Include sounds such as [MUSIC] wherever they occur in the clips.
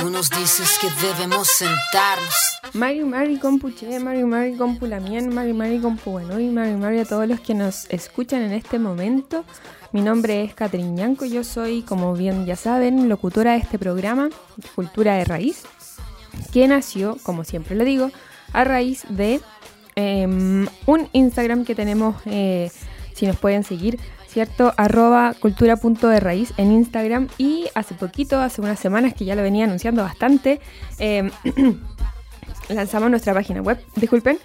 Tú nos dices que debemos sentarnos. Mari Mari Compuche, Mari Mari Compulamien, Mari Mari y Mari Mari a todos los que nos escuchan en este momento. Mi nombre es Catherine Ñanco, yo soy, como bien ya saben, locutora de este programa, Cultura de Raíz, que nació, como siempre lo digo, a raíz de em, un Instagram que tenemos, eh, si nos pueden seguir, ¿cierto? Arroba cultura punto de raíz en Instagram y hace poquito, hace unas semanas que ya lo venía anunciando bastante, em, [CLEARS THROAT] lanzamos nuestra página web, disculpen,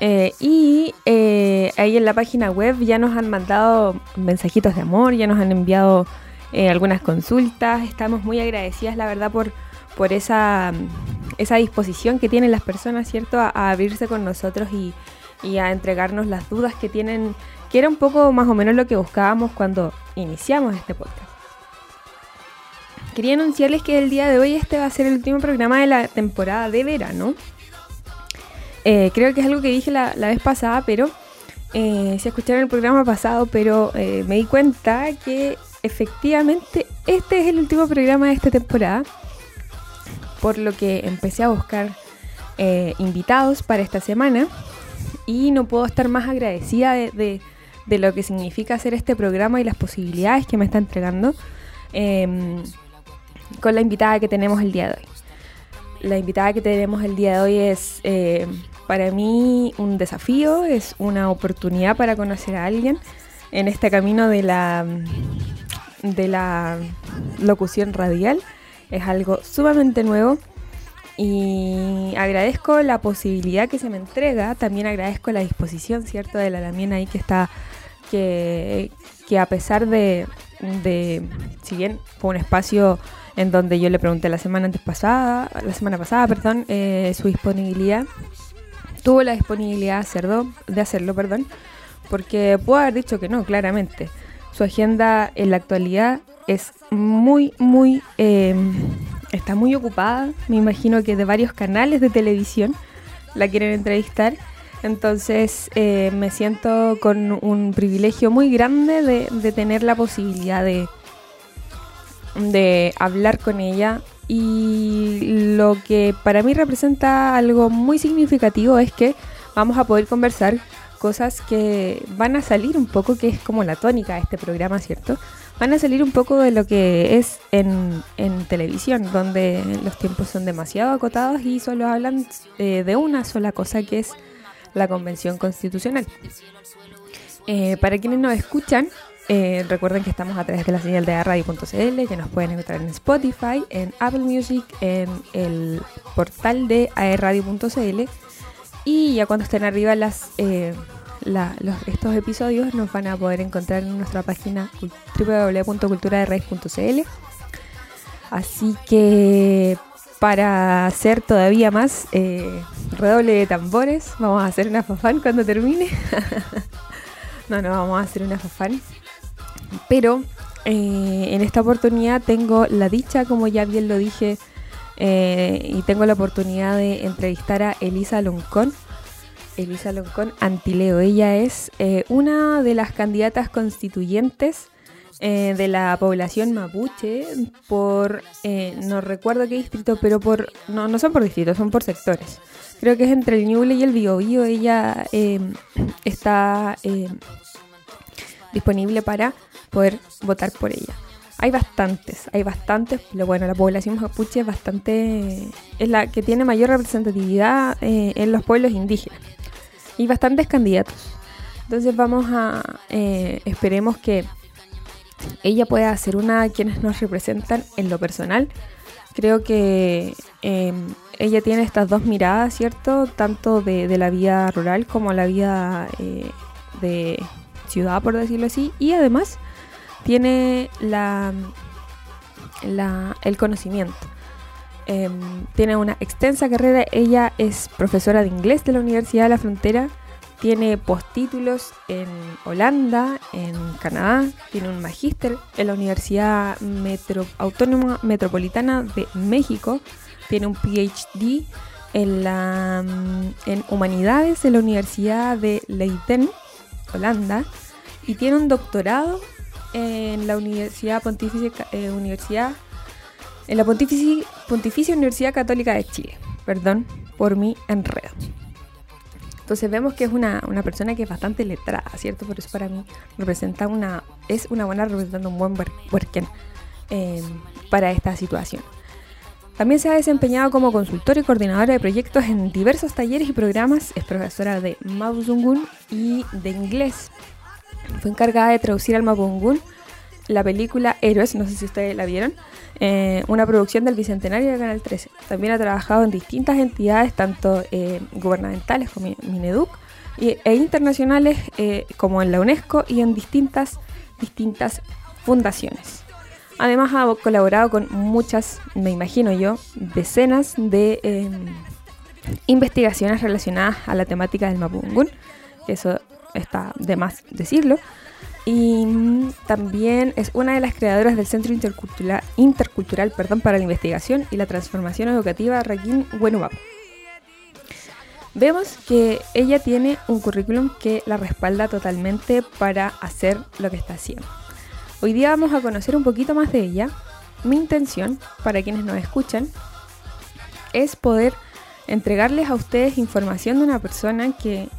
eh, y eh, ahí en la página web ya nos han mandado mensajitos de amor, ya nos han enviado eh, algunas consultas, estamos muy agradecidas la verdad por, por esa, esa disposición que tienen las personas, ¿cierto? A, abrirse con nosotros y, y a entregarnos las dudas que tienen que era un poco más o menos lo que buscábamos cuando iniciamos este podcast. Quería anunciarles que el día de hoy este va a ser el último programa de la temporada de verano. Eh, creo que es algo que dije la, vez pasada, pero eh, se escucharon el programa pasado, pero eh, me di cuenta que efectivamente este es el último programa de esta temporada, por lo que empecé a buscar invitados para esta semana y no puedo estar más agradecida de de lo que significa hacer este programa y las posibilidades que me está entregando em, con la invitada que tenemos el día de hoy. La invitada que tenemos el día de hoy es eh, para mí un desafío, es una oportunidad para conocer a alguien en este camino de la, de la locución radial. Es algo sumamente nuevo y agradezco la posibilidad que se me entrega, también agradezco la disposición, ¿cierto?, de la Lamien ahí que está que, a pesar de, si bien fue un espacio en donde yo le pregunté la semana antes pasada, la semana pasada, perdón, eh, su disponibilidad, tuvo la disponibilidad de hacerlo, de hacerlo, perdón, porque puedo haber dicho que no, claramente. Su agenda en la actualidad es muy, muy, em, está muy ocupada. Me imagino que de varios canales de televisión la quieren entrevistar entonces eh, me siento con un privilegio muy grande de, tener la posibilidad de, de hablar con ella y lo que para mí representa algo muy significativo es que vamos a poder conversar cosas que van a salir un poco, que es como la tónica de este programa, ¿cierto? Van a salir un poco de lo que es en, televisión, donde los tiempos son demasiado acotados y solo hablan eh, de una sola cosa, que es la Convención Constitucional. Eh, para quienes nos escuchan, eh, recuerden que estamos a través de la señal de radio.cl, que nos pueden encontrar en Spotify, en Apple Music, en el portal de aerradio.cl y ya cuando estén arriba las, eh, estos episodios nos van a poder encontrar en nuestra página www.culturaderraíz.cl. Así que para hacer todavía más eh, redoble de tambores. Vamos a hacer una fafán cuando termine. [LAUGHS] no, no, vamos a hacer una fafán. Pero eh, en esta oportunidad tengo la dicha, como ya bien lo dije, eh, y tengo la oportunidad de entrevistar a Elisa Loncón. Elisa Loncón Antileo. Ella es una de las candidatas constituyentes eh, de la población mapuche por, eh, no recuerdo qué distrito, pero por, no, no son por distritos, son por sectores. Creo que es entre el Ñuble y el Biobío. Ella em, está em, disponible para poder votar por ella. Hay bastantes, hay bastantes, pero bueno, la población mapuche es bastante, es la que tiene mayor representatividad eh, en los pueblos indígenas. Y bastantes candidatos. Entonces vamos a, esperemos que ella puede ser una de quienes nos representan en lo personal. Creo que em, ella tiene estas dos miradas, ¿cierto? Tanto de, la vida rural como la vida eh, de ciudad, por decirlo así. Y además tiene la, el conocimiento. Em, tiene una extensa carrera. Ella es profesora de inglés de la Universidad de la Frontera tiene postítulos en Holanda, en Canadá, tiene un magíster en la Universidad Autónoma Metropolitana de México, tiene un PhD en, la, en Humanidades en la Universidad de Leiden, Holanda, y tiene un doctorado en la eh, Pontificia Universidad Católica de Chile. Perdón por mi enredo. Entonces vemos que es una, una persona que es bastante letrada, ¿cierto? Por eso para mí representa una, es una buena representando un buen wer- worken eh, para esta situación. También se ha desempeñado como consultora y coordinadora de proyectos en diversos talleres y programas. Es profesora de Mapudungun y de inglés. Fue encargada de traducir al Mapudungun la película Héroes, no sé si ustedes la vieron, eh, una producción del Bicentenario de Canal 13. También ha trabajado en distintas entidades, tanto eh, gubernamentales como Mineduc, y- e internacionales eh, como en la UNESCO y en distintas, distintas fundaciones. Además ha colaborado con muchas, me imagino yo, decenas de eh, investigaciones relacionadas a la temática del Mapudungun, que eso está de más decirlo. Y también es una de las creadoras del Centro Intercultural, Intercultural perdón, para la Investigación y la Transformación Educativa Raquín Huenuapo. Vemos que ella tiene un currículum que la respalda totalmente para hacer lo que está haciendo. Hoy día vamos a conocer un poquito más de ella. Mi intención, para quienes nos escuchan, es poder entregarles a ustedes información de una persona que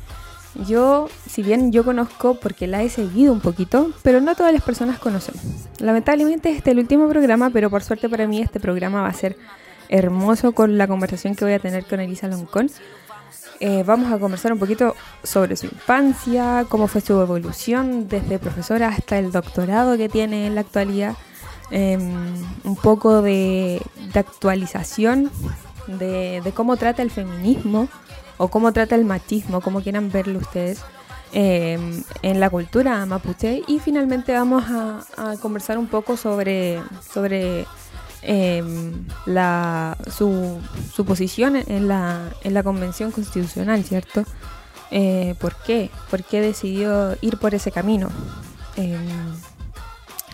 yo, si bien yo conozco porque la he seguido un poquito, pero no todas las personas conocen. Lamentablemente este es el último programa, pero por suerte para mí este programa va a ser hermoso con la conversación que voy a tener con Elisa Loncón. Eh, vamos a conversar un poquito sobre su infancia, cómo fue su evolución desde profesora hasta el doctorado que tiene en la actualidad, eh, un poco de, de actualización de, de, cómo trata el feminismo o cómo trata el machismo, como quieran verlo ustedes, eh, en la cultura mapuche. Y finalmente vamos a, conversar un poco sobre, sobre la, su, su, posición en la, en la Convención Constitucional, ¿cierto? Eh, ¿Por qué? ¿Por qué decidió ir por ese camino? Eh,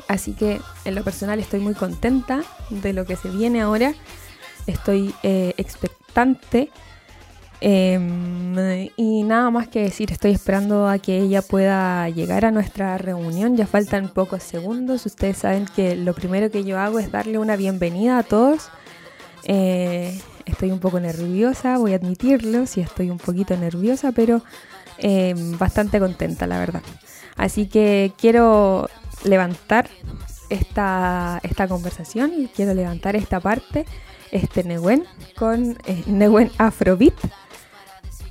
así que en lo personal estoy muy contenta de lo que se viene ahora. Estoy eh, expectante. Eh, y nada más que decir, estoy esperando a que ella pueda llegar a nuestra reunión. Ya faltan pocos segundos. Ustedes saben que lo primero que yo hago es darle una bienvenida a todos. Eh, estoy un poco nerviosa, voy a admitirlo, sí estoy un poquito nerviosa, pero eh, bastante contenta, la verdad. Así que quiero levantar esta, esta conversación quiero levantar esta parte, este Nehuen, con eh, Nehuen Afrobeat.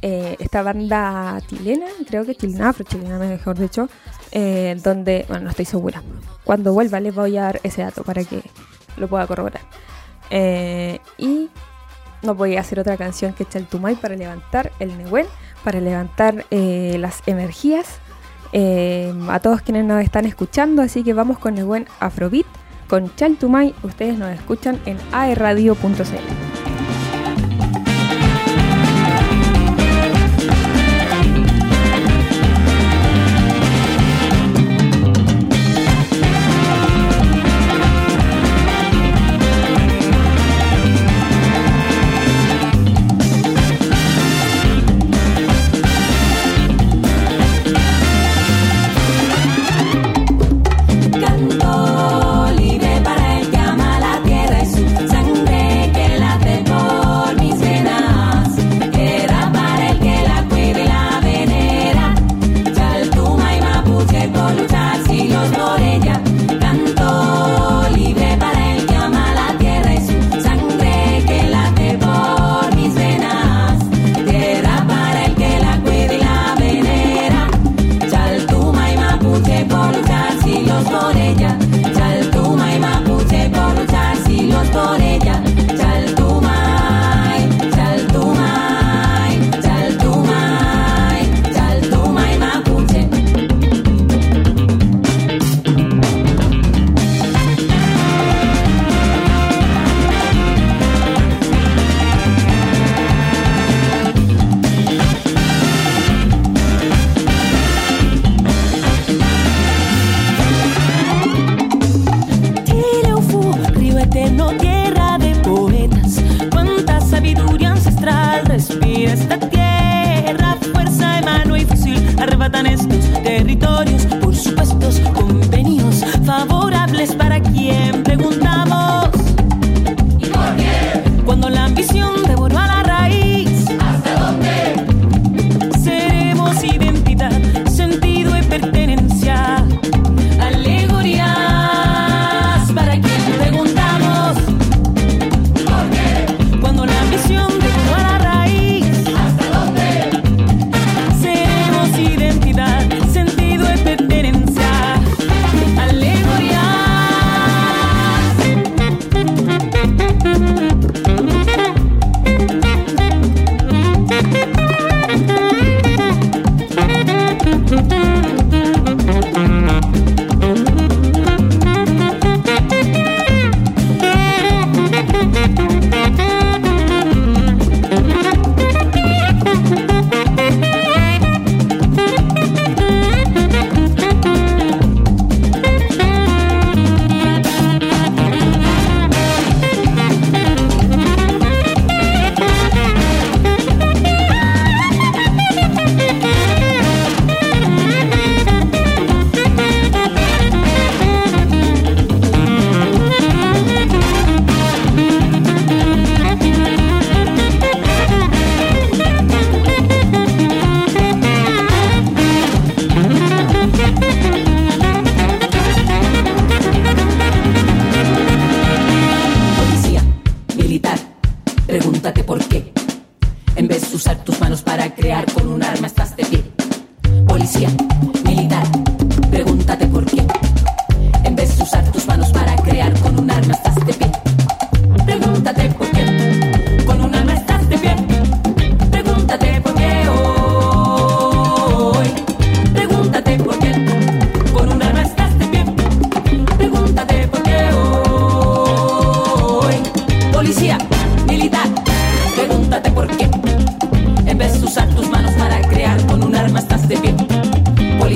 Eh, esta banda chilena, creo que chilena, afro chilena mejor dicho, eh, donde, bueno, no estoy segura. Cuando vuelva les voy a dar ese dato para que lo pueda corroborar. Eh, y no voy a hacer otra canción que Chaltumay para levantar el Nehuen, para levantar eh, las energías eh, a todos quienes nos están escuchando. Así que vamos con Nehuen Afrobeat, con Chaltumay. Ustedes nos escuchan en aerradio.cl.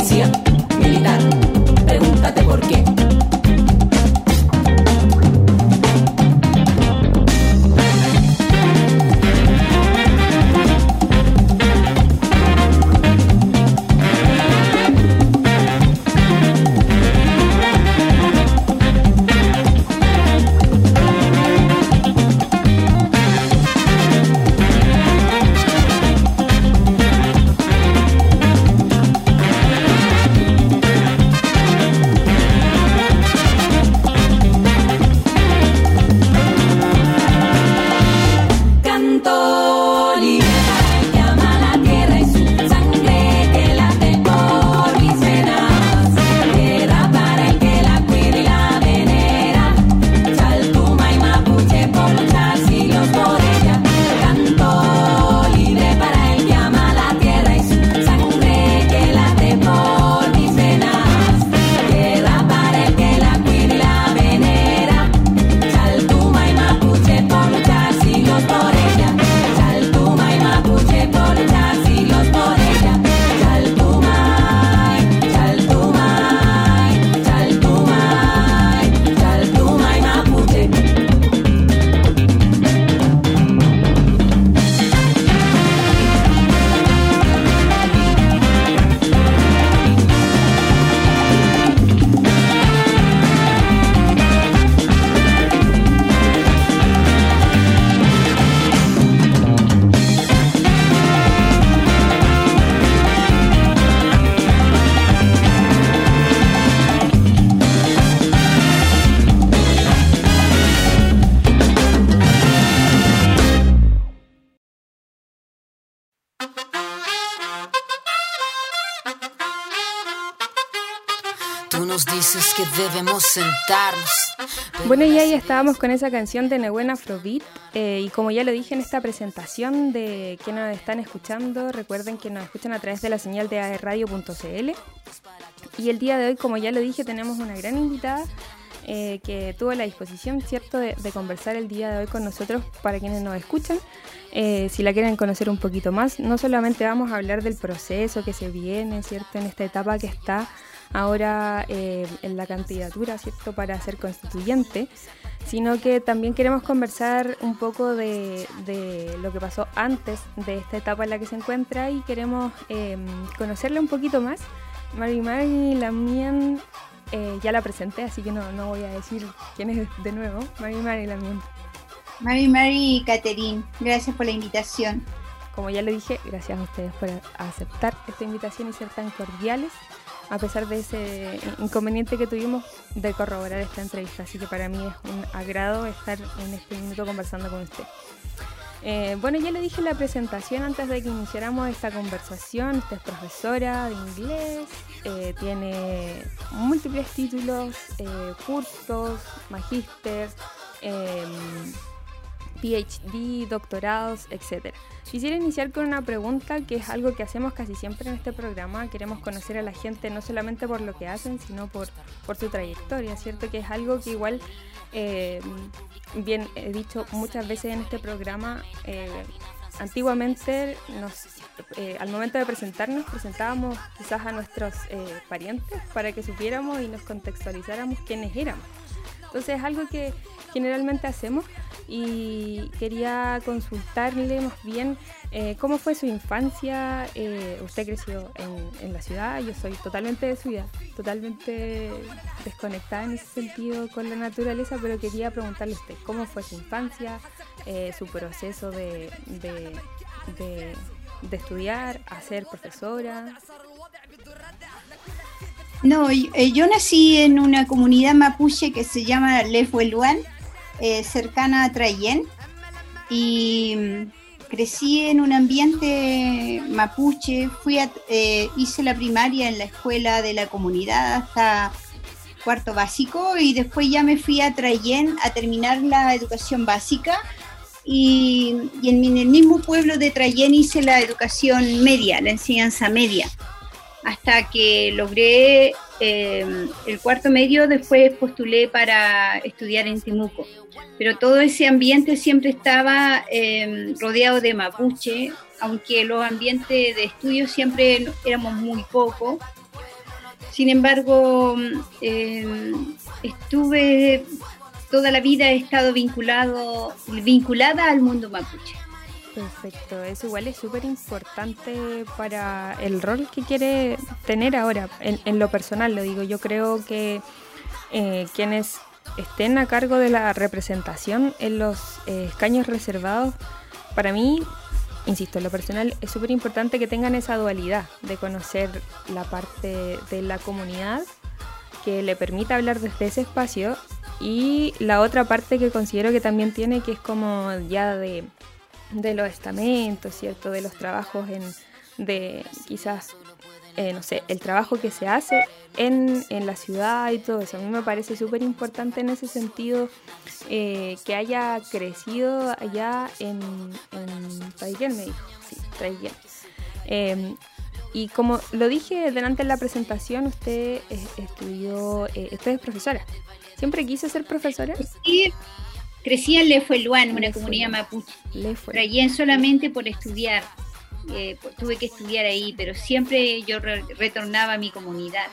García. Dices que debemos sentarnos. Bueno, y ahí estábamos con esa canción de Nebuena Afrobeat. Eh, y como ya lo dije en esta presentación de quienes nos están escuchando, recuerden que nos escuchan a través de la señal de aerradio.cl. Y el día de hoy, como ya lo dije, tenemos una gran invitada eh, que tuvo la disposición, ¿cierto?, de, conversar el día de hoy con nosotros para quienes nos escuchan. Eh, si la quieren conocer un poquito más, no solamente vamos a hablar del proceso que se viene, ¿cierto?, en esta etapa que está ahora eh, en la candidatura, ¿cierto?, para ser constituyente, sino que también queremos conversar un poco de, lo que pasó antes de esta etapa en la que se encuentra y queremos conocerle un poquito más. Mari Mari Lamien eh, ya la presenté, así que no, no voy a decir quién es de nuevo. Mari Mari Lamien. Mari Mari Caterín, gracias por la invitación. Como ya lo dije, gracias a ustedes por aceptar esta invitación y ser tan cordiales, a pesar de ese inconveniente que tuvimos de corroborar esta entrevista. Así que para mí es un agrado estar en este minuto conversando con usted. Eh, bueno, ya le dije la presentación antes de que iniciáramos esta conversación. Usted es profesora de inglés, eh, tiene múltiples títulos, eh, cursos, magíster, PhD, doctorados, etc. Quisiera iniciar con una pregunta que es algo que hacemos casi siempre en este programa. Queremos conocer a la gente no solamente por lo que hacen, sino por, su trayectoria, ¿cierto? Que es algo que igual eh, bien he dicho muchas veces en este programa, eh, antiguamente eh, al momento de presentarnos presentábamos quizás a nuestros parientes para que supiéramos y nos contextualizáramos quiénes éramos. Entonces es algo que generalmente hacemos y quería consultarle más bien eh, cómo fue su infancia. Eh, usted creció en, la ciudad, yo soy totalmente de ciudad, totalmente desconectada en ese sentido con la naturaleza, pero quería preguntarle usted cómo fue su infancia, eh, su proceso de, de, de estudiar, a ser profesora. No, eh, yo, nací en una comunidad mapuche que se llama Lefueluán, eh, cercana a Trayén, y mm, crecí en un ambiente mapuche, fui eh, hice la primaria en la escuela de la comunidad hasta cuarto básico y después ya me fui a Trayén a terminar la educación básica. Y, en, en, el mismo pueblo de Trayén hice la educación media, la enseñanza media hasta que logré em, el cuarto medio, después postulé para estudiar en Timuco. Pero todo ese ambiente siempre estaba em, rodeado de mapuche, aunque los ambientes de estudio siempre éramos muy pocos. Sin embargo, em, estuve toda la vida he estado vinculado, vinculada al mundo mapuche. Perfecto, eso igual es súper importante para el rol que quiere tener ahora, en, lo personal lo digo, yo creo que eh, quienes estén a cargo de la representación en los eh, escaños reservados, para mí, insisto, en lo personal es súper importante que tengan esa dualidad de conocer la parte de la comunidad que le permita hablar desde ese espacio y la otra parte que considero que también tiene que es como ya de de los estamentos, ¿cierto? De los trabajos en, de quizás, eh, no sé, el trabajo que se hace en, la ciudad y todo eso. A mí me parece súper importante en ese sentido eh, que haya crecido allá en, en me dijo, sí, em, y como lo dije delante en la presentación, usted estudió, eh, usted es profesora. ¿Siempre quise ser profesora? Sí, Crecí en Lefueluán, una comunidad mapuche. Traían solamente por estudiar. Eh, tuve que estudiar ahí, pero siempre yo retornaba a mi comunidad.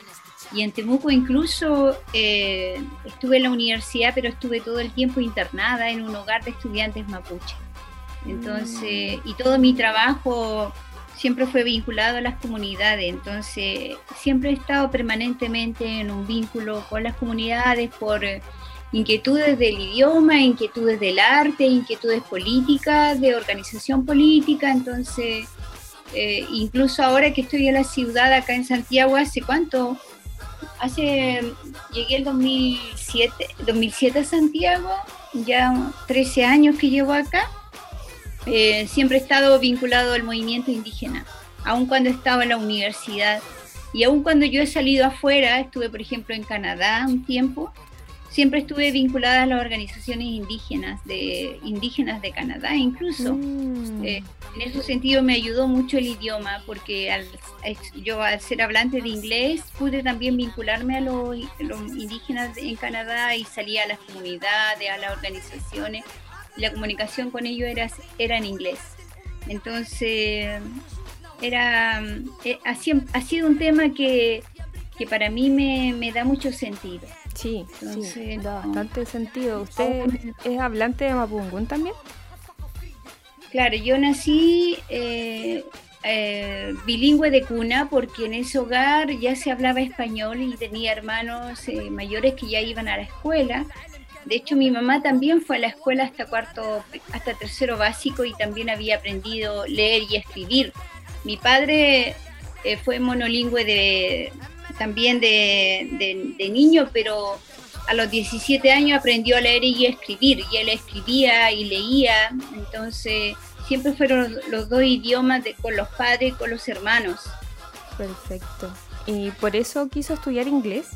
Y en Temuco incluso eh, estuve en la universidad, pero estuve todo el tiempo internada en un hogar de estudiantes mapuche. Entonces, y todo mi trabajo siempre fue vinculado a las comunidades, entonces siempre he estado permanentemente en un vínculo con las comunidades por inquietudes del idioma, inquietudes del arte, inquietudes políticas, de organización política, entonces eh, incluso ahora que estoy en la ciudad acá en Santiago, ¿hace cuánto? Hace, llegué el 2007, 2007 a Santiago, ya 13 años que llevo acá, eh, siempre he estado vinculado al movimiento indígena, aun cuando estaba en la universidad Y aun cuando yo he salido afuera, estuve por ejemplo en Canadá un tiempo, siempre estuve vinculada a las organizaciones indígenas de indígenas de Canadá incluso. Mm. Eh, en ese sentido me ayudó mucho el idioma porque al, yo al ser hablante de inglés pude también vincularme a los, indígenas en Canadá y salía a las comunidades, a las organizaciones. La comunicación con ellos era, era en inglés. Entonces, era, eh, ha, sido un tema que, que para mí me, me da mucho sentido. Sí, sí, da bastante sentido. ¿Usted es hablante de Mapungún también? Claro, yo nací eh, eh, bilingüe de cuna porque en ese hogar ya se hablaba español y tenía hermanos eh, mayores que ya iban a la escuela. De hecho, mi mamá también fue a la escuela hasta cuarto, hasta tercero básico y también había aprendido leer y escribir. Mi padre fue monolingüe de, también de, niño, pero a los 17 años aprendió a leer y a escribir, y él escribía y leía, entonces siempre fueron los dos idiomas de, con los padres y con los hermanos. Perfecto. ¿Y por eso quiso estudiar inglés?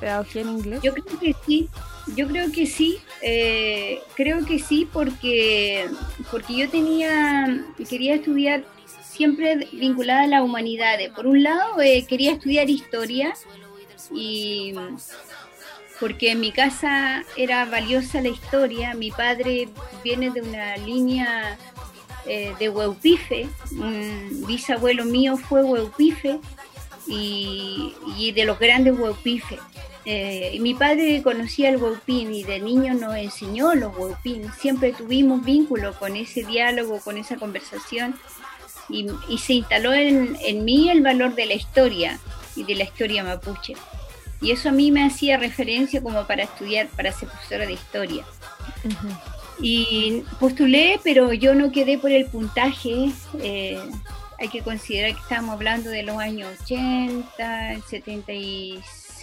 ¿Pedagogía en inglés? Yo creo que sí, yo creo que sí, eh, creo que sí porque, porque yo tenía, quería estudiar siempre vinculada a la humanidad. Por un lado, eh, quería estudiar historia y porque en mi casa era valiosa la historia. Mi padre viene de una línea eh, de Hueupife, un bisabuelo mío fue Hueupife y, de los grandes Hueupife. Eh, mi padre conocía el Hueupín y de niño nos enseñó los Hueupín. Siempre tuvimos vínculo con ese diálogo, con esa conversación y, se instaló en, mí el valor de la historia y de la historia mapuche. Y eso a mí me hacía referencia como para estudiar, para ser profesora de historia. Y postulé, pero yo no quedé por el puntaje. Eh, hay que considerar que estamos hablando de los años 80, el 70 y,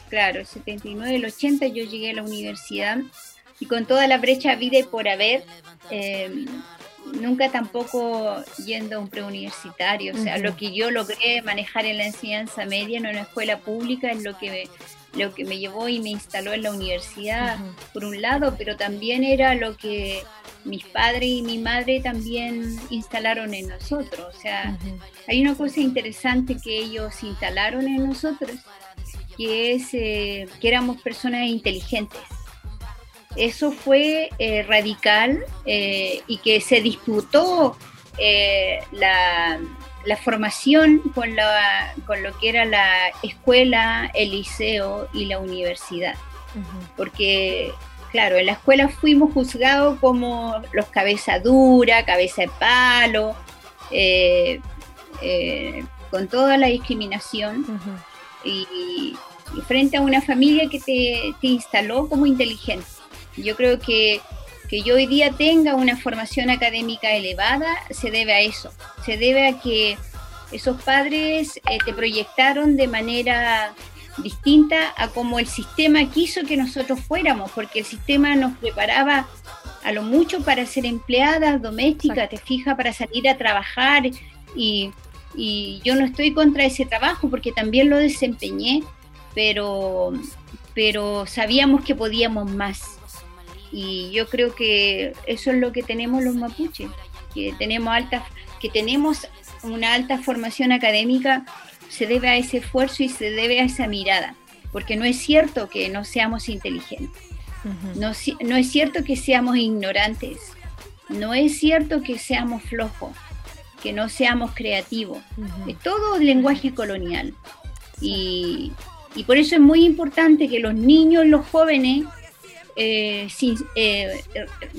claro, el 79, el 80 yo llegué a la universidad y con toda la brecha vida y por haber, eh, nunca tampoco yendo a un preuniversitario. O sea, lo que yo logré manejar en la enseñanza media en una escuela pública es lo que me, lo que me llevó y me instaló en la universidad, por un lado, pero también era lo que mis padres y mi madre también instalaron en nosotros. O sea, hay una cosa interesante que ellos instalaron en nosotros, que es eh, que éramos personas inteligentes eso fue eh, radical eh, y que se disputó eh, la, formación con, la, con lo que era la escuela, el liceo y la universidad. Porque, claro, en la escuela fuimos juzgados como los cabeza dura, cabeza de palo, con toda la discriminación. y, frente a una familia que te, te instaló como inteligente. Yo creo que que yo hoy día tenga una formación académica elevada se debe a eso, se debe a que esos padres eh, te proyectaron de manera distinta a como el sistema quiso que nosotros fuéramos, porque el sistema nos preparaba a lo mucho para ser empleadas domésticas, te fija, para salir a trabajar. Y, y yo no estoy contra ese trabajo porque también lo desempeñé, pero, pero sabíamos que podíamos más y yo creo que eso es lo que tenemos los mapuches, que tenemos alta, que tenemos una alta formación académica, se debe a ese esfuerzo y se debe a esa mirada, porque no es cierto que no seamos inteligentes, no, no es cierto que seamos ignorantes, no es cierto que seamos flojos, que no seamos creativos, es todo lenguaje colonial. Y, y por eso es muy importante que los niños, los jóvenes, eh, eh,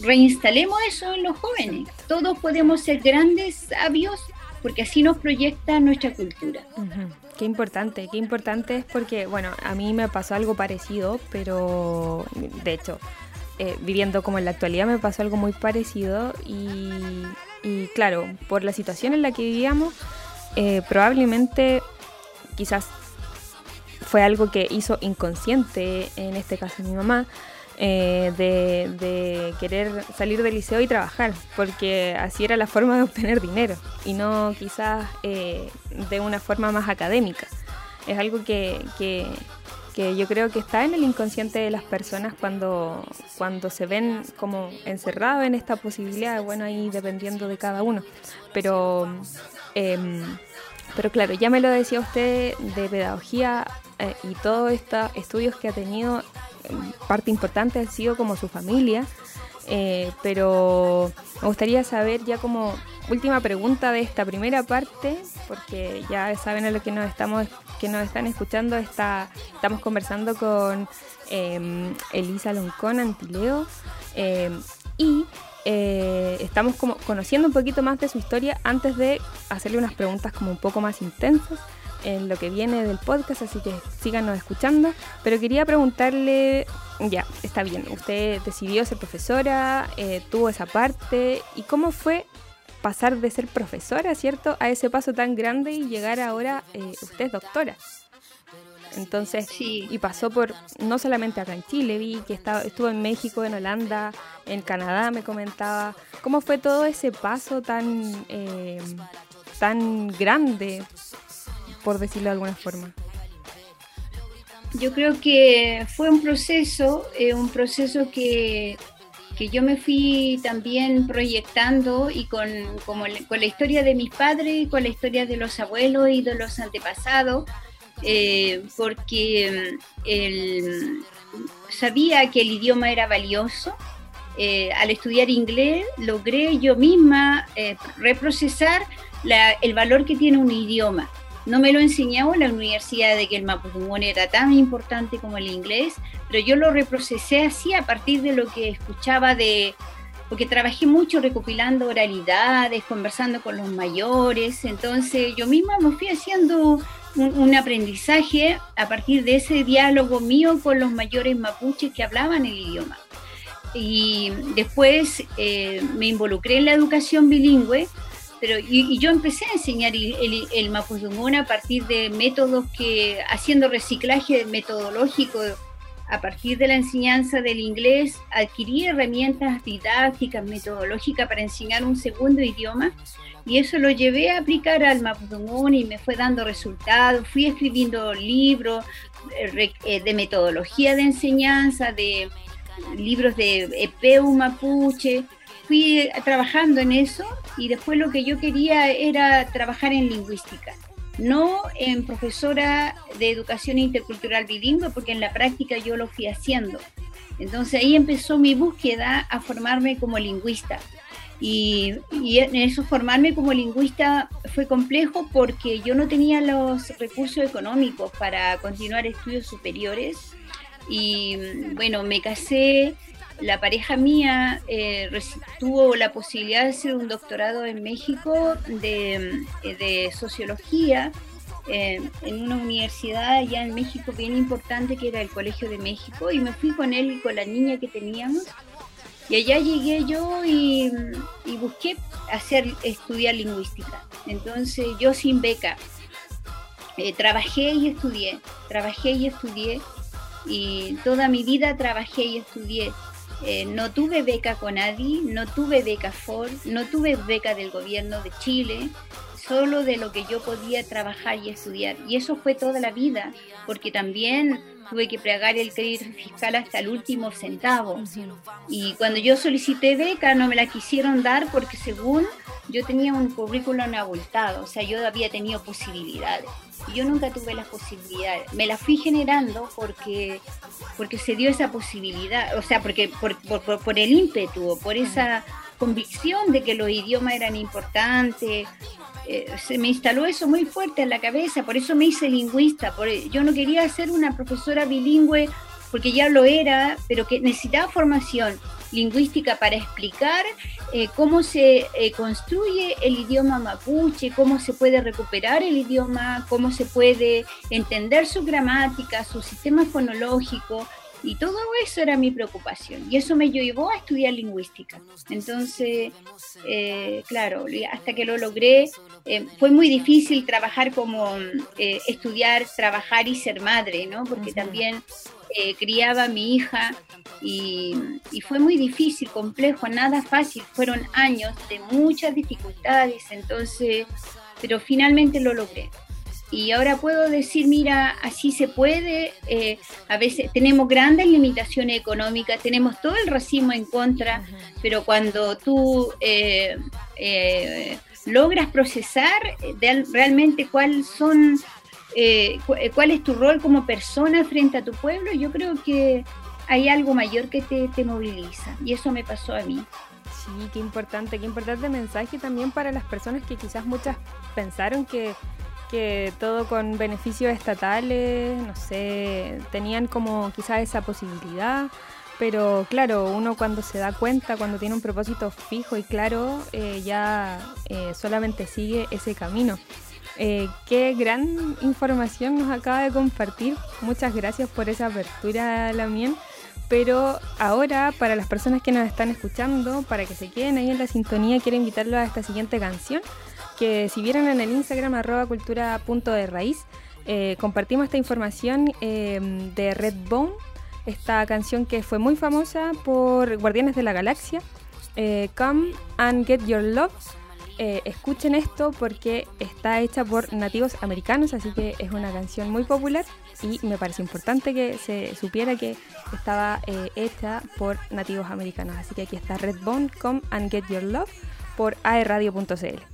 reinstalemos eso en los jóvenes. Todos podemos ser grandes sabios porque así nos proyecta nuestra cultura. Qué importante, qué importante es porque, bueno, a mí me pasó algo parecido, pero de hecho, eh, viviendo como en la actualidad me pasó algo muy parecido y claro, por la situación en la que vivíamos, probablemente quizás fue algo que hizo inconsciente, en este caso mi mamá, eh, de, querer salir del liceo y trabajar, porque así era la forma de obtener dinero y no quizás eh, de una forma más académica. es algo que, que, yo creo que está en el inconsciente de las personas cuando, cuando se ven como encerrados en esta posibilidad, bueno, ahí dependiendo de cada uno. Pero, em, pero claro, ya me lo decía usted de pedagogía eh, y todos estos estudios que ha tenido, em, parte importante ha sido como su familia, eh, pero me gustaría saber ya como última pregunta de esta primera parte, porque ya saben a lo que nos estamos que nos están escuchando, está, estamos conversando con em, Elisa Loncón Antileo em, y eh, estamos como conociendo un poquito más de su historia antes de hacerle unas preguntas como un poco más intensas en lo que viene del podcast, así que síganos escuchando. Pero quería preguntarle, ya, está bien, usted decidió ser profesora, eh, tuvo esa parte, ¿y cómo fue pasar de ser profesora, ¿cierto?, a ese paso tan grande y llegar ahora, eh, usted es doctora? Entonces, y pasó por, no solamente acá en Chile, vi que estaba, estuvo en México, en Holanda, en Canadá, me comentaba. ¿Cómo fue todo ese paso tan, eh, tan grande por decirlo de alguna forma? Yo creo que fue un proceso, eh, un proceso que, que, yo me fui también proyectando y con, como, con la historia de mis padres, con la historia de los abuelos y de los antepasados, eh, porque mm, sabía que el idioma era valioso. Eh, al estudiar inglés logré yo misma reprocesar el valor que tiene un idioma no me lo enseñaba en la universidad de que el mapudungún era tan importante como el inglés, pero yo lo reprocesé así a partir de lo que escuchaba de, porque trabajé mucho recopilando oralidades, conversando con los mayores, entonces yo misma me fui haciendo un, aprendizaje a partir de ese diálogo mío con los mayores mapuches que hablaban el idioma. Y después eh, me involucré en la educación bilingüe, pero y, yo empecé a enseñar el, el, a partir de métodos que, haciendo reciclaje metodológico a partir de la enseñanza del inglés, adquirí herramientas didácticas, metodológicas para enseñar un segundo idioma y eso lo llevé a aplicar al Mapudungun y me fue dando resultados. Fui escribiendo libros eh, eh, de metodología de enseñanza, de libros de EPEU mapuche, fui trabajando en eso y después lo que yo quería era trabajar en lingüística, no en profesora de educación intercultural bilingüe, porque en la práctica yo lo fui haciendo. Entonces ahí empezó mi búsqueda a formarme como lingüista. Y, y, en eso formarme como lingüista fue complejo porque yo no tenía los recursos económicos para continuar estudios superiores. Y bueno, me casé la pareja mía eh, tuvo la posibilidad de hacer un doctorado en México de, eh, sociología eh, en una universidad allá en México bien importante que era el Colegio de México y me fui con él y con la niña que teníamos. Y allá llegué yo y, y busqué hacer estudiar lingüística. Entonces yo sin beca trabajé y estudié trabajé y estudié y toda mi vida trabajé y estudié eh, no tuve beca con ADI, no tuve beca Ford, no tuve beca del gobierno de Chile, solo de lo que yo podía trabajar y estudiar. Y eso fue toda la vida, porque también tuve que pagar el crédito fiscal hasta el último centavo. Y cuando yo solicité beca no me la quisieron dar porque según yo tenía un currículum abultado, o sea, yo había tenido posibilidades. Y yo nunca tuve las posibilidades. Me las fui generando porque, porque se dio esa posibilidad, o sea, porque por, por, por el ímpetu, por esa convicción de que los idiomas eran importantes, eh, se me instaló eso muy fuerte en la cabeza, por eso me hice lingüista, por, yo no quería ser una profesora bilingüe porque ya lo era, pero que necesitaba formación lingüística para explicar eh, cómo se eh, construye el idioma mapuche, cómo se puede recuperar el idioma, cómo se puede entender su gramática, su sistema fonológico, y todo eso era mi preocupación. Y eso me llevó a estudiar lingüística. Entonces, eh, claro, hasta que lo logré, eh, fue muy difícil trabajar como eh, estudiar, trabajar y ser madre, ¿no? Porque también criaba a mi hija y, y, fue muy difícil, complejo, nada fácil. Fueron años de muchas dificultades, entonces, pero finalmente lo logré. Y ahora puedo decir, mira, así se puede. Eh, a veces tenemos grandes limitaciones económicas, tenemos todo el racismo en contra, pero cuando tú eh, eh, logras procesar realmente cuál son, cuál es tu rol como persona frente a tu pueblo, yo creo que hay algo mayor que te, te moviliza. Y eso me pasó a mí. Sí, qué importante, qué importante mensaje también para las personas que quizás muchas pensaron que que todo con beneficios estatales, no sé, tenían como quizás esa posibilidad, pero claro, uno cuando se da cuenta, cuando tiene un propósito fijo y claro, eh, ya eh, solamente sigue ese camino. Eh, qué gran información nos acaba de compartir. Muchas gracias por esa apertura, Lamien. Pero ahora, para las personas que nos están escuchando, para que se queden ahí en la sintonía, quiero invitarlos a esta siguiente canción que si vieron en el Instagram arroba cultura punto de raíz, eh, compartimos esta información eh, de Redbone, esta canción que fue muy famosa por Guardianes de la Galaxia. Eh, Come and Get Your Love. escuchen esto porque está hecha por nativos americanos, así que es una canción muy popular y me parece importante que se supiera que estaba hecha por nativos americanos. Así que aquí está Redbone, Come and Get Your Love por aerradio.cl.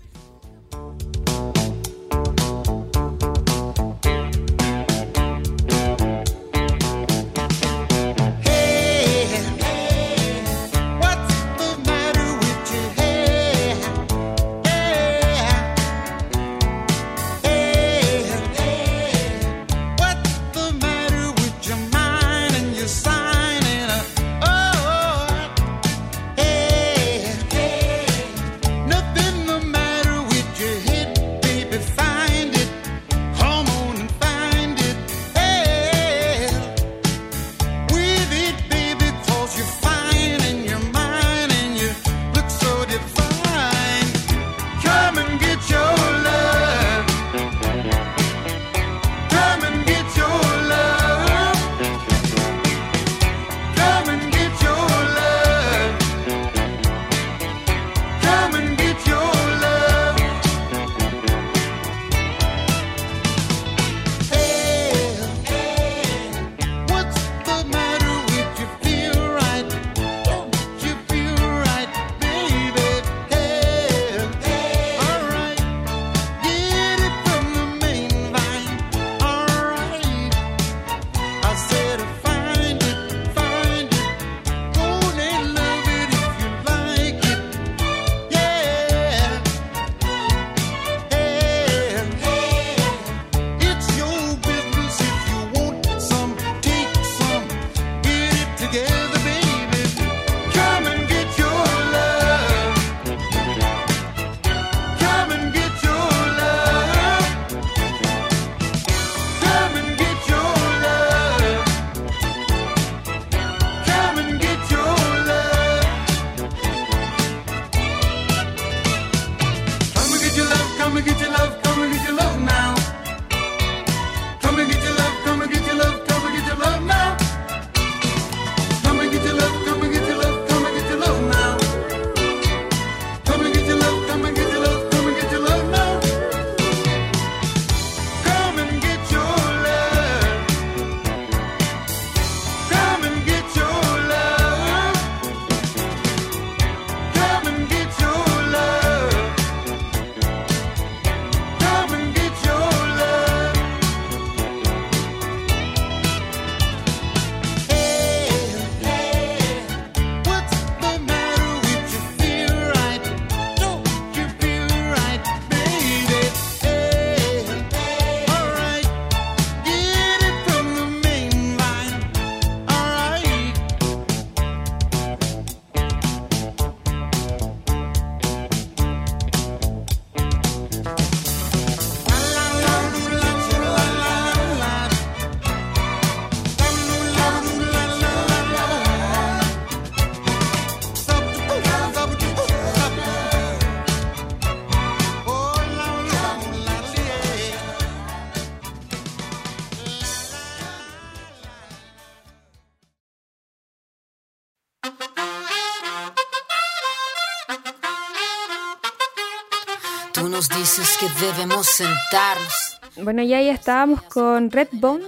Que debemos sentarnos bueno, ya ya estábamos con Redbone,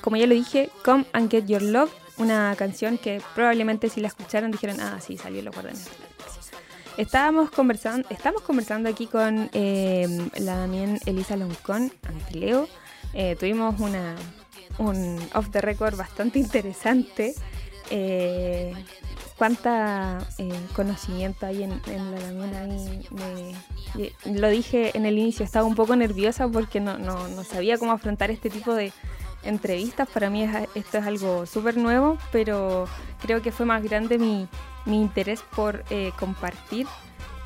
como ya lo dije, Come and Get Your Love, una canción que probablemente si la escucharon dijeron, ah, sí, salió los guardianes. Estábamos conversando, estamos conversando aquí con eh, la también Elisa Loncón, Antileo. Eh, tuvimos una, un off the record bastante interesante. Eh, cuánta eh, conocimiento hay en, la lamina lo dije en el inicio, estaba un poco nerviosa porque no, no, sabía cómo afrontar este tipo de entrevistas. Para mí esto es algo súper nuevo, pero creo que fue más grande mi, mi interés por eh, compartir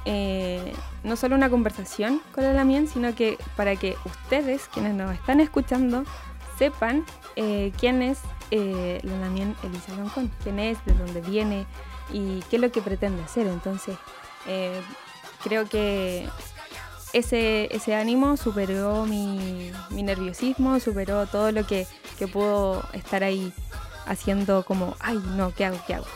eh, no solo una conversación con la Lamien, sino que para que ustedes, quienes nos están escuchando, sepan quién es eh, la Elisa Loncón, quién es, de dónde viene y qué es lo que pretende hacer. Entonces, eh, creo que ese, ese ánimo superó mi, nerviosismo, superó todo lo que, que pudo estar ahí haciendo como, ay, no, ¿qué hago? ¿Qué hago?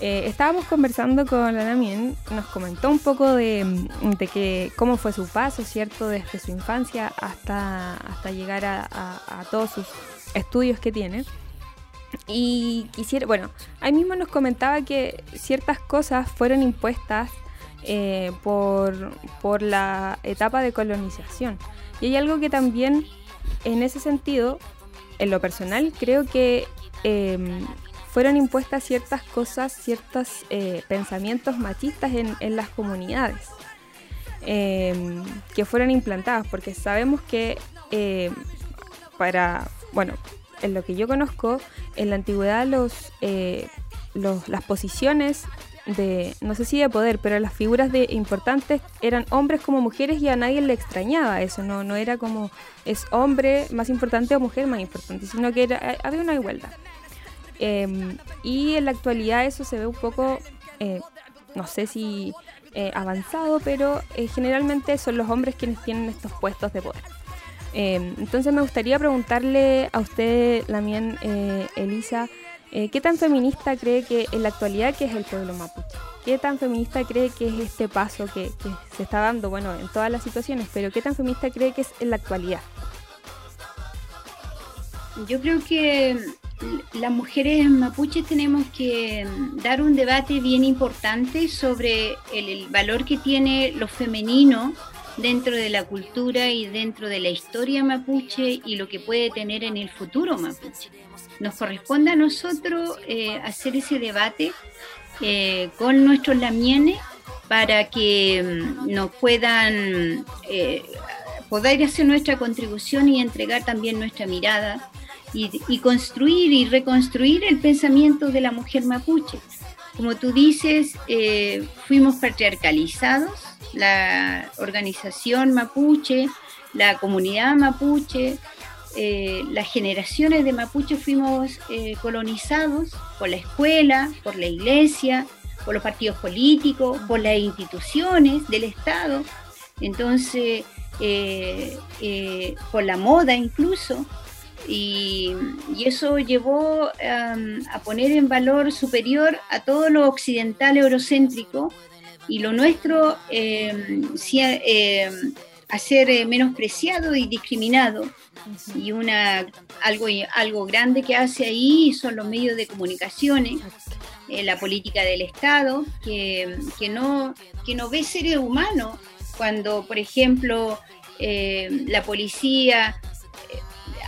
Eh, estábamos conversando con la Lamien, nos comentó un poco de, de, que, cómo fue su paso, ¿cierto? Desde su infancia hasta, hasta llegar a, a todos sus estudios que tiene. Y quisiera, bueno, ahí mismo nos comentaba que ciertas cosas fueron impuestas eh, por, por la etapa de colonización. Y hay algo que también, en ese sentido, en lo personal, creo que em, fueron impuestas ciertas cosas, ciertos eh, pensamientos machistas en, en las comunidades, em, que fueron implantadas, porque sabemos que em, para, bueno, en lo que yo conozco, en la antigüedad eh, los, las posiciones de, no sé si de poder, pero las figuras de importantes eran hombres como mujeres y a nadie le extrañaba eso, no, no era como es hombre más importante o mujer más importante, sino que era, eh, había una igualdad. Em, y en la actualidad eso se ve un poco, eh, no sé si avanzado, pero generalmente son los hombres quienes tienen estos puestos de poder. Em, entonces me gustaría preguntarle a usted, también, eh, Elisa, eh, ¿qué tan feminista cree que en la actualidad que es el pueblo mapuche? ¿Qué tan feminista cree que es este paso que, se está dando, bueno, en todas las situaciones, pero qué tan feminista cree que es en la actualidad? Yo creo que las mujeres mapuches tenemos que dar un debate bien importante sobre el valor que tiene lo femenino dentro de la cultura y dentro de la historia mapuche y lo que puede tener en el futuro mapuche. Nos corresponde a nosotros eh, hacer ese debate eh, con nuestros lamienes para que mm, nos puedan eh, poder hacer nuestra contribución y entregar también nuestra mirada y, construir y reconstruir el pensamiento de la mujer mapuche. Como tú dices, fuimos patriarcalizados, la organización mapuche, la comunidad mapuche, eh, las generaciones de mapuche fuimos eh, colonizados por la escuela, por la iglesia, por los partidos políticos, por las instituciones del Estado, entonces eh, por la moda incluso, y, eso llevó a poner en valor superior a todo lo occidental eurocéntrico. Y lo nuestro eh, eh, a ser eh, menospreciado y discriminado. Y una, algo, algo grande que hace ahí son los medios de comunicaciones, la política del Estado, que, que, no, que no ve seres humanos cuando, por ejemplo, la policía Em,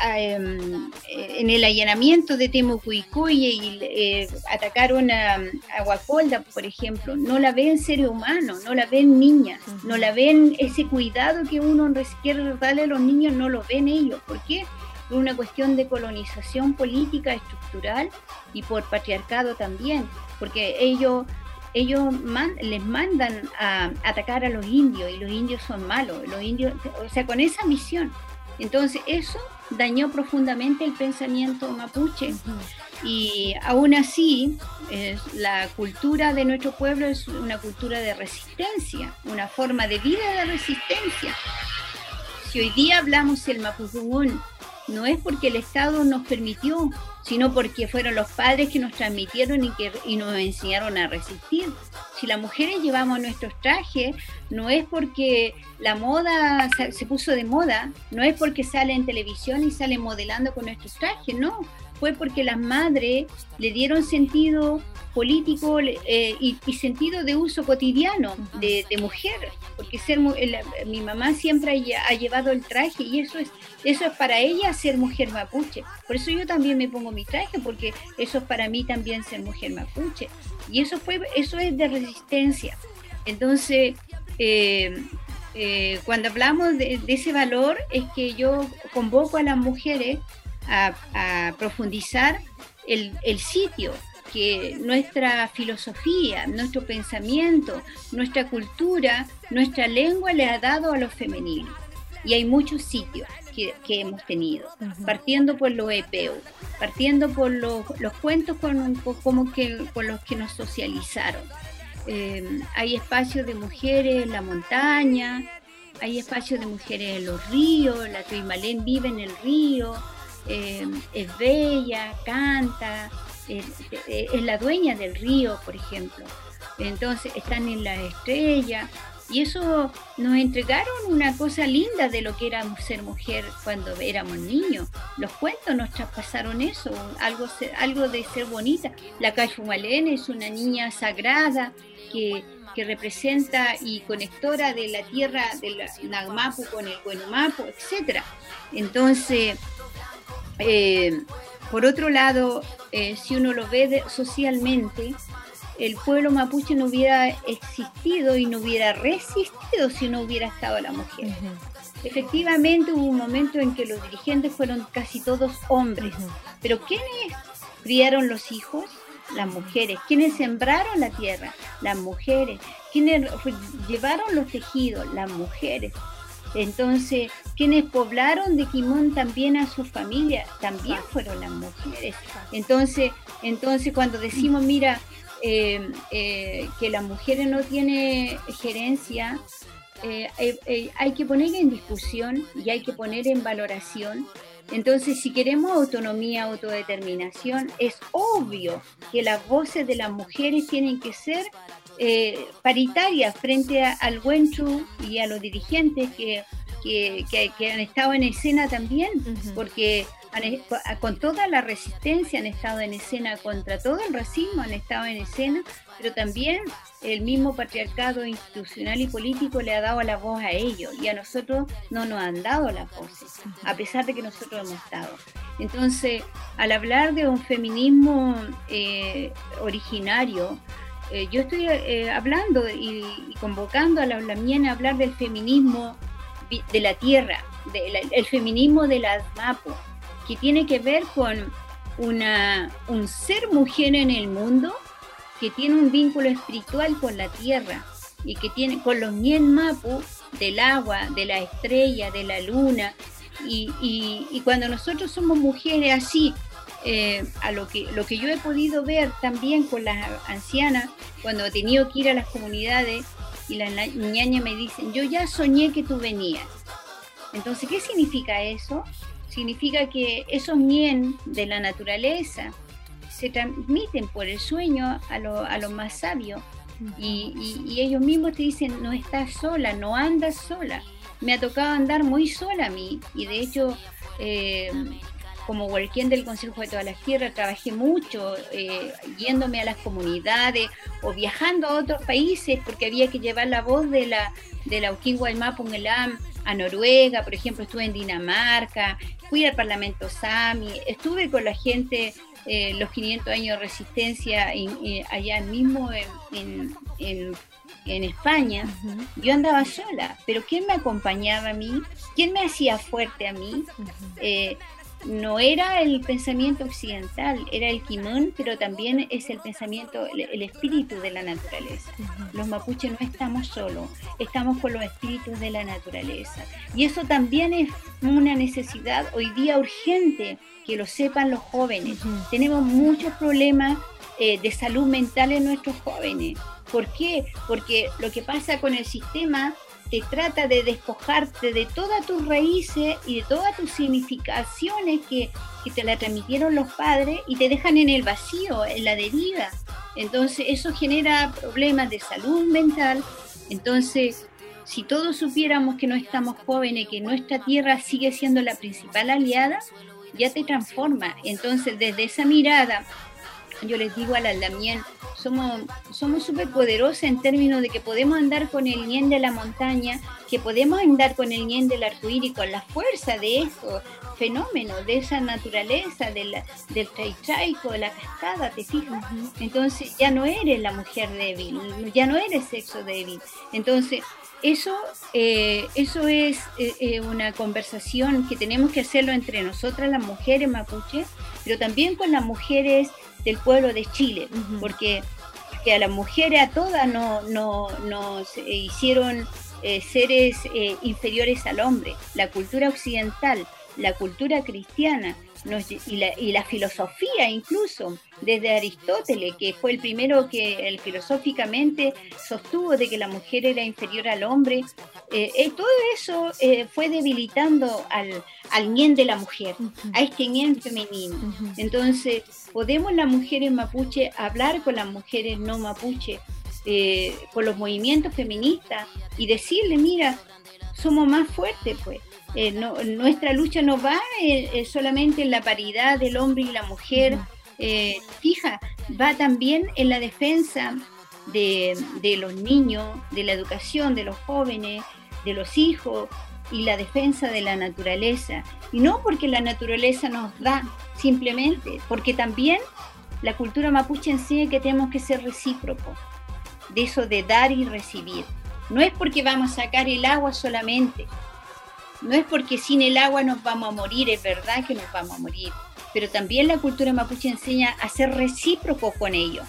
en el allanamiento de Temucuicuye y eh, atacaron a, a por ejemplo, no la ven seres humanos, no la ven niñas, no la ven ese cuidado que uno quiere darle a los niños, no lo ven ellos. ¿Por qué? Por una cuestión de colonización política estructural y por patriarcado también, porque ellos ellos les mandan a atacar a los indios y los indios son malos, los indios, o sea, con esa misión. Entonces eso dañó profundamente el pensamiento mapuche. Y aún así, la cultura de nuestro pueblo es una cultura de resistencia, una forma de vida de resistencia. Si hoy día hablamos el mapuzungún, no es porque el Estado nos permitió, sino porque fueron los padres que nos transmitieron y que y nos enseñaron a resistir. Si las mujeres llevamos nuestros trajes, no es porque la moda se puso de moda, no es porque sale en televisión y sale modelando con nuestros trajes, no. Fue porque las madres le dieron sentido político eh, y, sentido de uso cotidiano de, mujer, porque ser mi mamá siempre ha, llevado el traje y eso es eso es para ella ser mujer mapuche. Por eso yo también me pongo mi traje porque eso es para mí también ser mujer mapuche y eso fue eso es de resistencia. Entonces eh, eh, cuando hablamos de, ese valor es que yo convoco a las mujeres a, profundizar el, el sitio que nuestra filosofía, nuestro pensamiento, nuestra cultura, nuestra lengua le ha dado a lo femenino. Y hay muchos sitios que, hemos tenido, partiendo por los epeos, partiendo por los, cuentos con, como que, con los que nos socializaron. Eh, hay espacios de mujeres en la montaña, hay espacios de mujeres en los ríos, la Tuimalén vive en el río, eh, es bella, canta, es, la dueña del río, por ejemplo. Entonces están en la estrella. Y eso nos entregaron una cosa linda de lo que era ser mujer cuando éramos niños. Los cuentos nos traspasaron eso, algo, algo de ser bonita. La Cachumalén es una niña sagrada que, representa y conectora de la tierra del Nagmapu con el Buenumapu, etc. Entonces, eh, por otro lado, eh, si uno lo ve socialmente, el pueblo mapuche no hubiera existido y no hubiera resistido si no hubiera estado la mujer. Efectivamente hubo un momento en que los dirigentes fueron casi todos hombres, pero ¿quiénes criaron los hijos? Las mujeres. ¿Quiénes sembraron la tierra? Las mujeres. ¿Quiénes llevaron los tejidos? Las mujeres. Entonces, quienes poblaron de Quimón también a su familia, también fueron las mujeres. Entonces, entonces cuando decimos, mira, eh, eh, que las mujeres no tienen gerencia, eh, hay que poner en discusión y hay que poner en valoración. Entonces, si queremos autonomía, autodeterminación, es obvio que las voces de las mujeres tienen que ser eh, paritarias frente al Wenchu y a los dirigentes que, han estado en escena también, porque con toda la resistencia han estado en escena contra todo el racismo, han estado en escena, pero también el mismo patriarcado institucional y político le ha dado la voz a ellos y a nosotros no nos han dado la voz, a pesar de que nosotros hemos estado. Entonces, al hablar de un feminismo eh, originario, eh, yo estoy eh, hablando y, convocando a la Olamien a hablar del feminismo de la tierra, del feminismo de las MAPO, que tiene que ver con una, un ser mujer en el mundo que tiene un vínculo espiritual con la tierra y que tiene con los Nien Mapu del agua, de la estrella, de la luna. Y, y cuando nosotros somos mujeres así, eh, a lo que, lo que yo he podido ver también con las ancianas, cuando he tenido que ir a las comunidades y las niñas me dicen, yo ya soñé que tú venías. Entonces, ¿qué significa eso? Significa que esos mien de la naturaleza se transmiten por el sueño a los a lo más sabios y, y, ellos mismos te dicen, no estás sola, no andas sola. Me ha tocado andar muy sola a mí y de hecho eh, como Huelquén del Consejo de todas las Tierras, trabajé mucho eh, yéndome a las comunidades o viajando a otros países porque había que llevar la voz de la, de la a Noruega, por ejemplo, estuve en Dinamarca, fui al Parlamento Sami, estuve con la gente eh, los 500 años de resistencia eh, allá mismo en, en, España, yo andaba sola, pero ¿quién me acompañaba a mí? ¿Quién me hacía fuerte a mí? No era el pensamiento occidental, era el kimón, pero también es el pensamiento, el, espíritu de la naturaleza. Los mapuches no estamos solos, estamos con los espíritus de la naturaleza. Y eso también es una necesidad hoy día urgente que lo sepan los jóvenes. Tenemos muchos problemas eh, de salud mental en nuestros jóvenes. ¿Por qué? Porque lo que pasa con el sistema te trata de despojarte de todas tus raíces y de todas tus significaciones que, te la transmitieron los padres y te dejan en el vacío, en la deriva. Entonces eso genera problemas de salud mental. Entonces, si todos supiéramos que no estamos jóvenes, que nuestra tierra sigue siendo la principal aliada, ya te transforma. Entonces, desde esa mirada, yo les digo a la somos somos súper poderosas en términos de que podemos andar con el ñen de la montaña, que podemos andar con el ñen del arcoíris, con la fuerza de estos fenómenos, de esa naturaleza, de la, del traitraico, de la cascada, ¿te fijas? Entonces ya no eres la mujer débil, ya no eres sexo débil. Entonces, eso, eh, eso es eh, eh, una conversación que tenemos que hacerlo entre nosotras las mujeres mapuche, pero también con las mujeres del pueblo de Chile, porque, a las mujeres, a todas, no, no, nos hicieron seres inferiores al hombre. La cultura occidental, la cultura cristiana, y, la, y, la, filosofía incluso, desde Aristóteles, que fue el primero que el, filosóficamente sostuvo de que la mujer era inferior al hombre, eh, eh, todo eso eh, fue debilitando al, al ñen de la mujer, a este ñen femenino. Entonces, podemos las mujeres mapuche hablar con las mujeres no mapuche, con los movimientos feministas y decirle, mira, somos más fuertes, pues eh, nuestra lucha no va eh, eh, solamente en la paridad del hombre y la mujer, fija, va también en la defensa de, los niños, de la educación de los jóvenes, de los hijos y la defensa de la naturaleza. Y no porque la naturaleza nos da, simplemente, porque también la cultura mapuche enseña que tenemos que ser recíprocos, de eso de dar y recibir. No es porque vamos a sacar el agua solamente, no es porque sin el agua nos vamos a morir, es verdad que nos vamos a morir, pero también la cultura mapuche enseña a ser recíproco con ellos,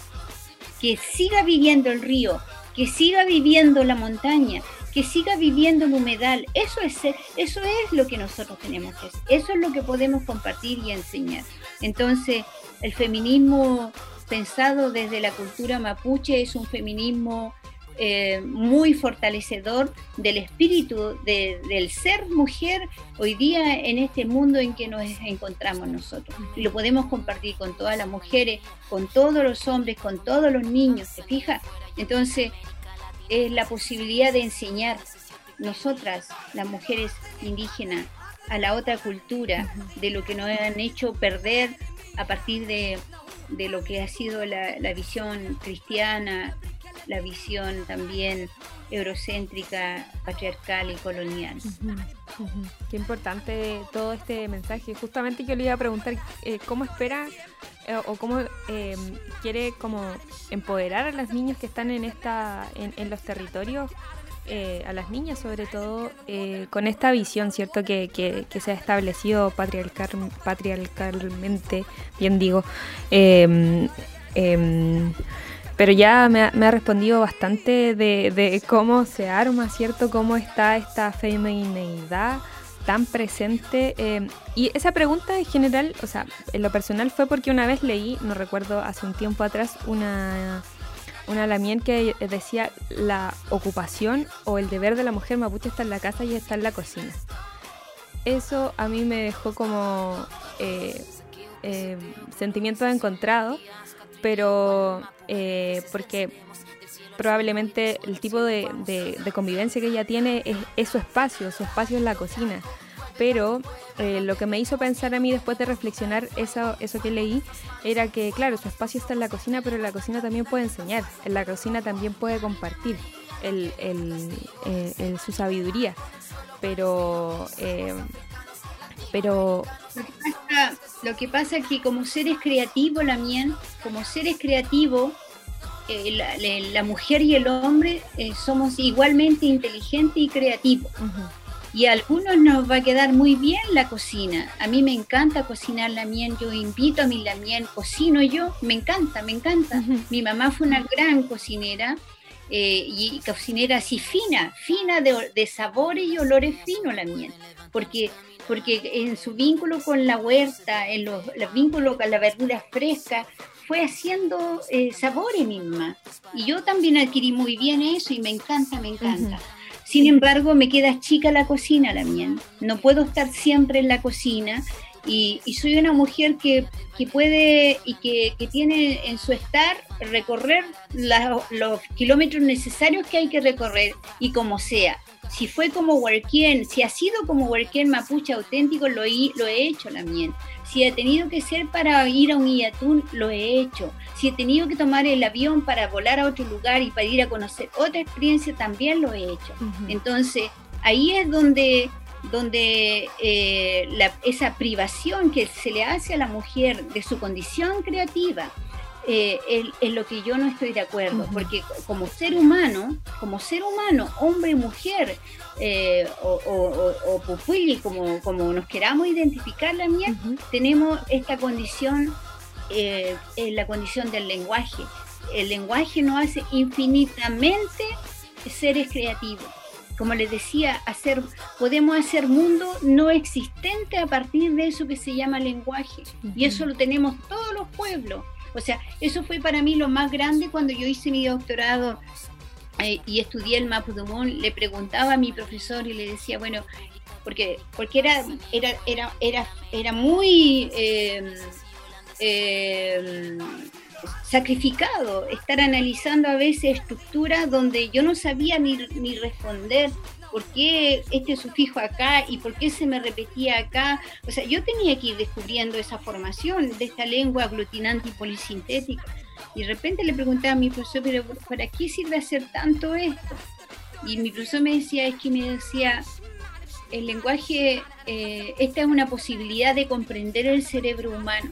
que siga viviendo el río, que siga viviendo la montaña, que siga viviendo el humedal. Eso es, eso es lo que nosotros tenemos que hacer, eso es lo que podemos compartir y enseñar. Entonces, el feminismo pensado desde la cultura mapuche es un feminismo eh, muy fortalecedor del espíritu del ser mujer hoy día en este mundo en que nos encontramos nosotros. Y lo podemos compartir con todas las mujeres, con todos los hombres, con todos los niños, ¿te fijas? Entonces, es la posibilidad de enseñar nosotras, las mujeres indígenas, a la otra cultura, de lo que nos han hecho perder a partir de, lo que ha sido la visión cristiana la visión también eurocéntrica, patriarcal y colonial. Qué importante todo este mensaje. Justamente yo le iba a preguntar eh, cómo espera eh, o cómo eh, quiere como empoderar a las niñas que están en esta en, los territorios a las niñas sobre todo con esta visión cierto que, que, se ha establecido patriarcal, patriarcalmente bien digo em, em, pero ya me ha, respondido bastante de, cómo se arma, ¿cierto? Cómo está esta femineidad tan presente. Eh, y esa pregunta en general, o sea, en lo personal fue porque una vez leí, no recuerdo, hace un tiempo atrás, una, una lamien que decía la ocupación o el deber de la mujer mapuche está en la casa y está en la cocina. Eso a mí me dejó como eh, eh, sentimientos pero eh, porque probablemente el tipo de, convivencia que ella tiene es, su espacio, su espacio es la cocina. Pero eh, lo que me hizo pensar a mí después de reflexionar eso, eso que leí era que, claro, su espacio está en la cocina, pero la cocina también puede enseñar, en la cocina también puede compartir eh, su sabiduría. Pero pero lo que pasa, es que como seres creativos, la mía, como seres creativos, eh, la, mujer y el hombre eh, somos igualmente inteligentes y creativos. Y a algunos nos va a quedar muy bien la cocina. A mí me encanta cocinar la miel, yo invito a mi la miel, cocino yo, me encanta, me encanta. Mi mamá fue una gran cocinera eh, y cocinera así fina, fina de, de sabores y olores finos la miel, porque porque en su vínculo con la huerta, en los, vínculos con la verdura fresca, fue haciendo eh, sabores misma. Y yo también adquirí muy bien eso y me encanta, me encanta. Sin embargo, me queda chica la cocina la mía. No puedo estar siempre en la cocina Y, soy una mujer que, puede y que, tiene en su estar recorrer los kilómetros necesarios que hay que recorrer y como sea. Si fue como Huarquén, si ha sido como Huarquén mapuche auténtico, lo, lo he hecho también. Si ha tenido que ser para ir a un Iatún, lo he hecho. Si he tenido que tomar el avión para volar a otro lugar y para ir a conocer otra experiencia, también lo he hecho. Entonces, ahí es donde donde eh, esa privación que se le hace a la mujer de su condición creativa eh, es, lo que yo no estoy de acuerdo, porque como ser humano, como ser humano, hombre, mujer, eh, o, o, como, como nos queramos identificar la mía, tenemos esta condición, la condición del lenguaje. El lenguaje nos hace infinitamente seres creativos como les decía, hacer, podemos hacer mundo no existente a partir de eso que se llama lenguaje. Y eso lo tenemos todos los pueblos. O sea, eso fue para mí lo más grande cuando yo hice mi doctorado eh, y estudié el Mapudungun. Le preguntaba a mi profesor y le decía, bueno, porque, porque era, era, era, era, era muy... Eh, eh, sacrificado estar analizando a veces estructuras donde yo no sabía ni, ni responder por qué este sufijo acá y por qué se me repetía acá. O sea, yo tenía que ir descubriendo esa formación de esta lengua aglutinante y polisintética. Y de repente le preguntaba a mi profesor, pero ¿para qué sirve hacer tanto esto? Y mi profesor me decía, es que me decía, el lenguaje, eh, esta es una posibilidad de comprender el cerebro humano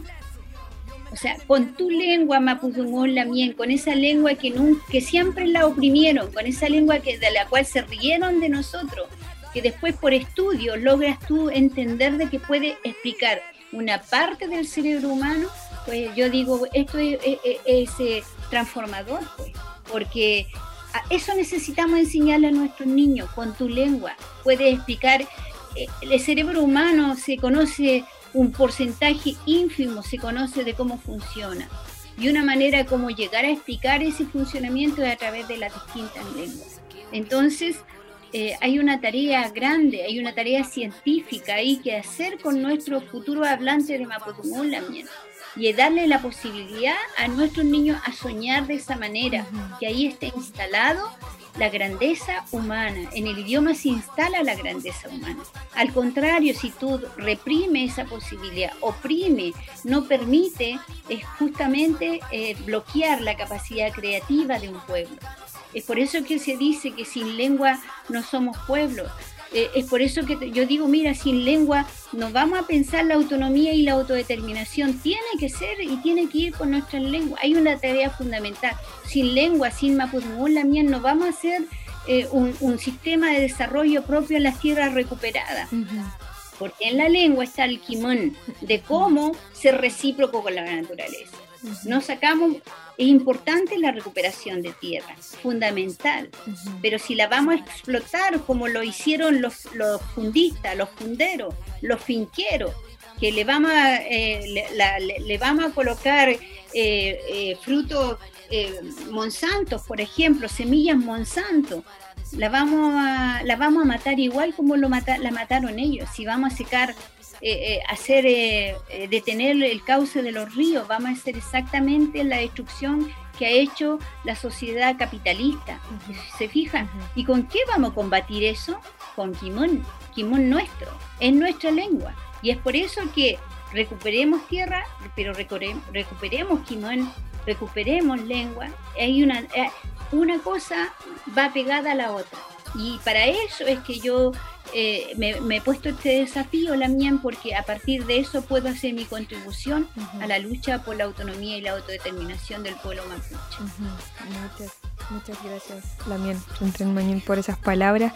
o sea, con tu lengua mapudungún lamien, con esa lengua que, nunca, que siempre la oprimieron, con esa lengua que, de la cual se rieron de nosotros, que después por estudio logras tú entender de que puede explicar una parte del cerebro humano, pues yo digo, esto es, eh, transformador, pues, porque eso necesitamos enseñarle a nuestros niños con tu lengua. Puedes explicar, eh, el cerebro humano se conoce un porcentaje ínfimo se conoce de cómo funciona. Y una manera como llegar a explicar ese funcionamiento es a través de las distintas lenguas. Entonces, eh, hay una tarea grande, hay una tarea científica ahí que hacer con nuestros futuros hablantes de Mapudungun y darle la posibilidad a nuestros niños a soñar de esa manera, que ahí esté instalado la grandeza humana. En el idioma se instala la grandeza humana. Al contrario, si tú reprimes esa posibilidad, oprime, no permite, es justamente eh, bloquear la capacidad creativa de un pueblo. Es por eso que se dice que sin lengua no somos pueblo. Eh, es por eso que yo digo, mira, sin lengua nos vamos a pensar la autonomía y la autodeterminación. Tiene que ser y tiene que ir con nuestras lenguas. Hay una tarea fundamental. Sin lengua, sin Mapudungun, la mía, no vamos a hacer eh, un, sistema de desarrollo propio en las tierras recuperadas. Porque en la lengua está el quimón de cómo ser recíproco con la naturaleza. No sacamos es importante la recuperación de tierra, fundamental, pero si la vamos a explotar como lo hicieron los, fundistas, los funderos, los finqueros, que le vamos a, eh, le, vamos a colocar eh, eh, frutos Monsanto, por ejemplo, semillas Monsanto, la vamos a, la vamos a matar igual como lo la mataron ellos. Si vamos a secar eh, eh, hacer eh, detener el cauce de los ríos, vamos a hacer exactamente la destrucción que ha hecho la sociedad capitalista. ¿Se fijan? ¿Y con qué vamos a combatir eso? Con Kimón, Kimón nuestro, es nuestra lengua. Y es por eso que recuperemos tierra, pero recuperemos Kimón, recuperemos lengua. Hay una, una cosa va pegada a la otra. Y para eso es que yo eh, me, he puesto este desafío, la mía, porque a partir de eso puedo hacer mi contribución a la lucha por la autonomía y la autodeterminación del pueblo mapuche. Muchas, muchas gracias, Lamien, Mañín, por esas palabras.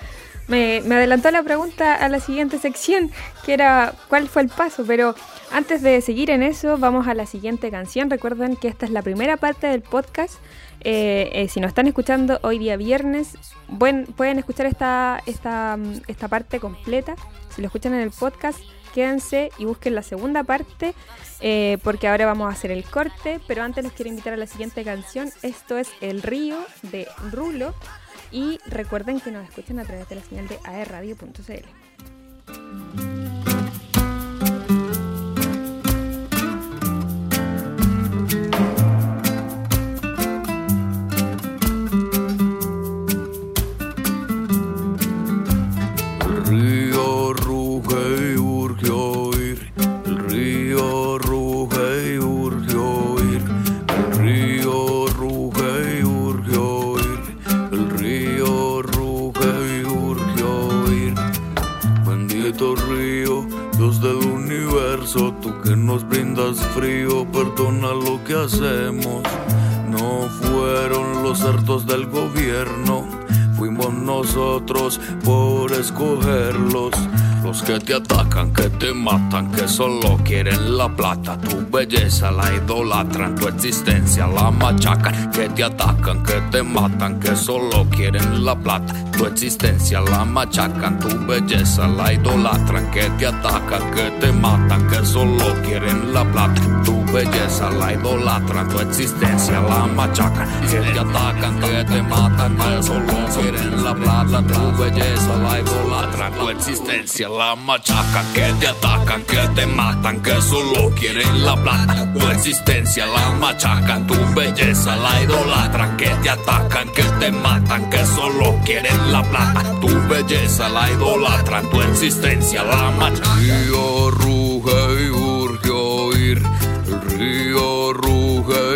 Me, me, adelantó la pregunta a la siguiente sección, que era cuál fue el paso, pero antes de seguir en eso, vamos a la siguiente canción. Recuerden que esta es la primera parte del podcast. Eh, eh, si nos están escuchando hoy día viernes, pueden escuchar esta, esta, esta parte completa. Si lo escuchan en el podcast, quédense y busquen la segunda parte, eh, porque ahora vamos a hacer el corte. Pero antes les quiero invitar a la siguiente canción. Esto es El Río de Rulo. Y recuerden que nos escuchan a través de la señal de aerradio.cl. por escogerlos. Los que te atacan, que te matan, que solo quieren la plata, tu belleza la idolatran, tu existencia la machacan, que te atacan, que te matan, que solo quieren la plata, tu existencia la machacan, tu belleza la idolatran, que te atacan, que te matan, que solo quieren la plata, tu belleza la idolatran, tu existencia la machacan, que te atacan, que te matan, que solo quieren la plata, tu belleza la idolatran, tu existencia la machacan, que te atacan, que te matan, que solo quieren la plata, tu existencia la machacan, tu belleza la idolatran, que te atacan, que te matan, que solo quieren la plata, tu belleza la idolatran, tu existencia la machacan. Río ruge y urge oír, río ruge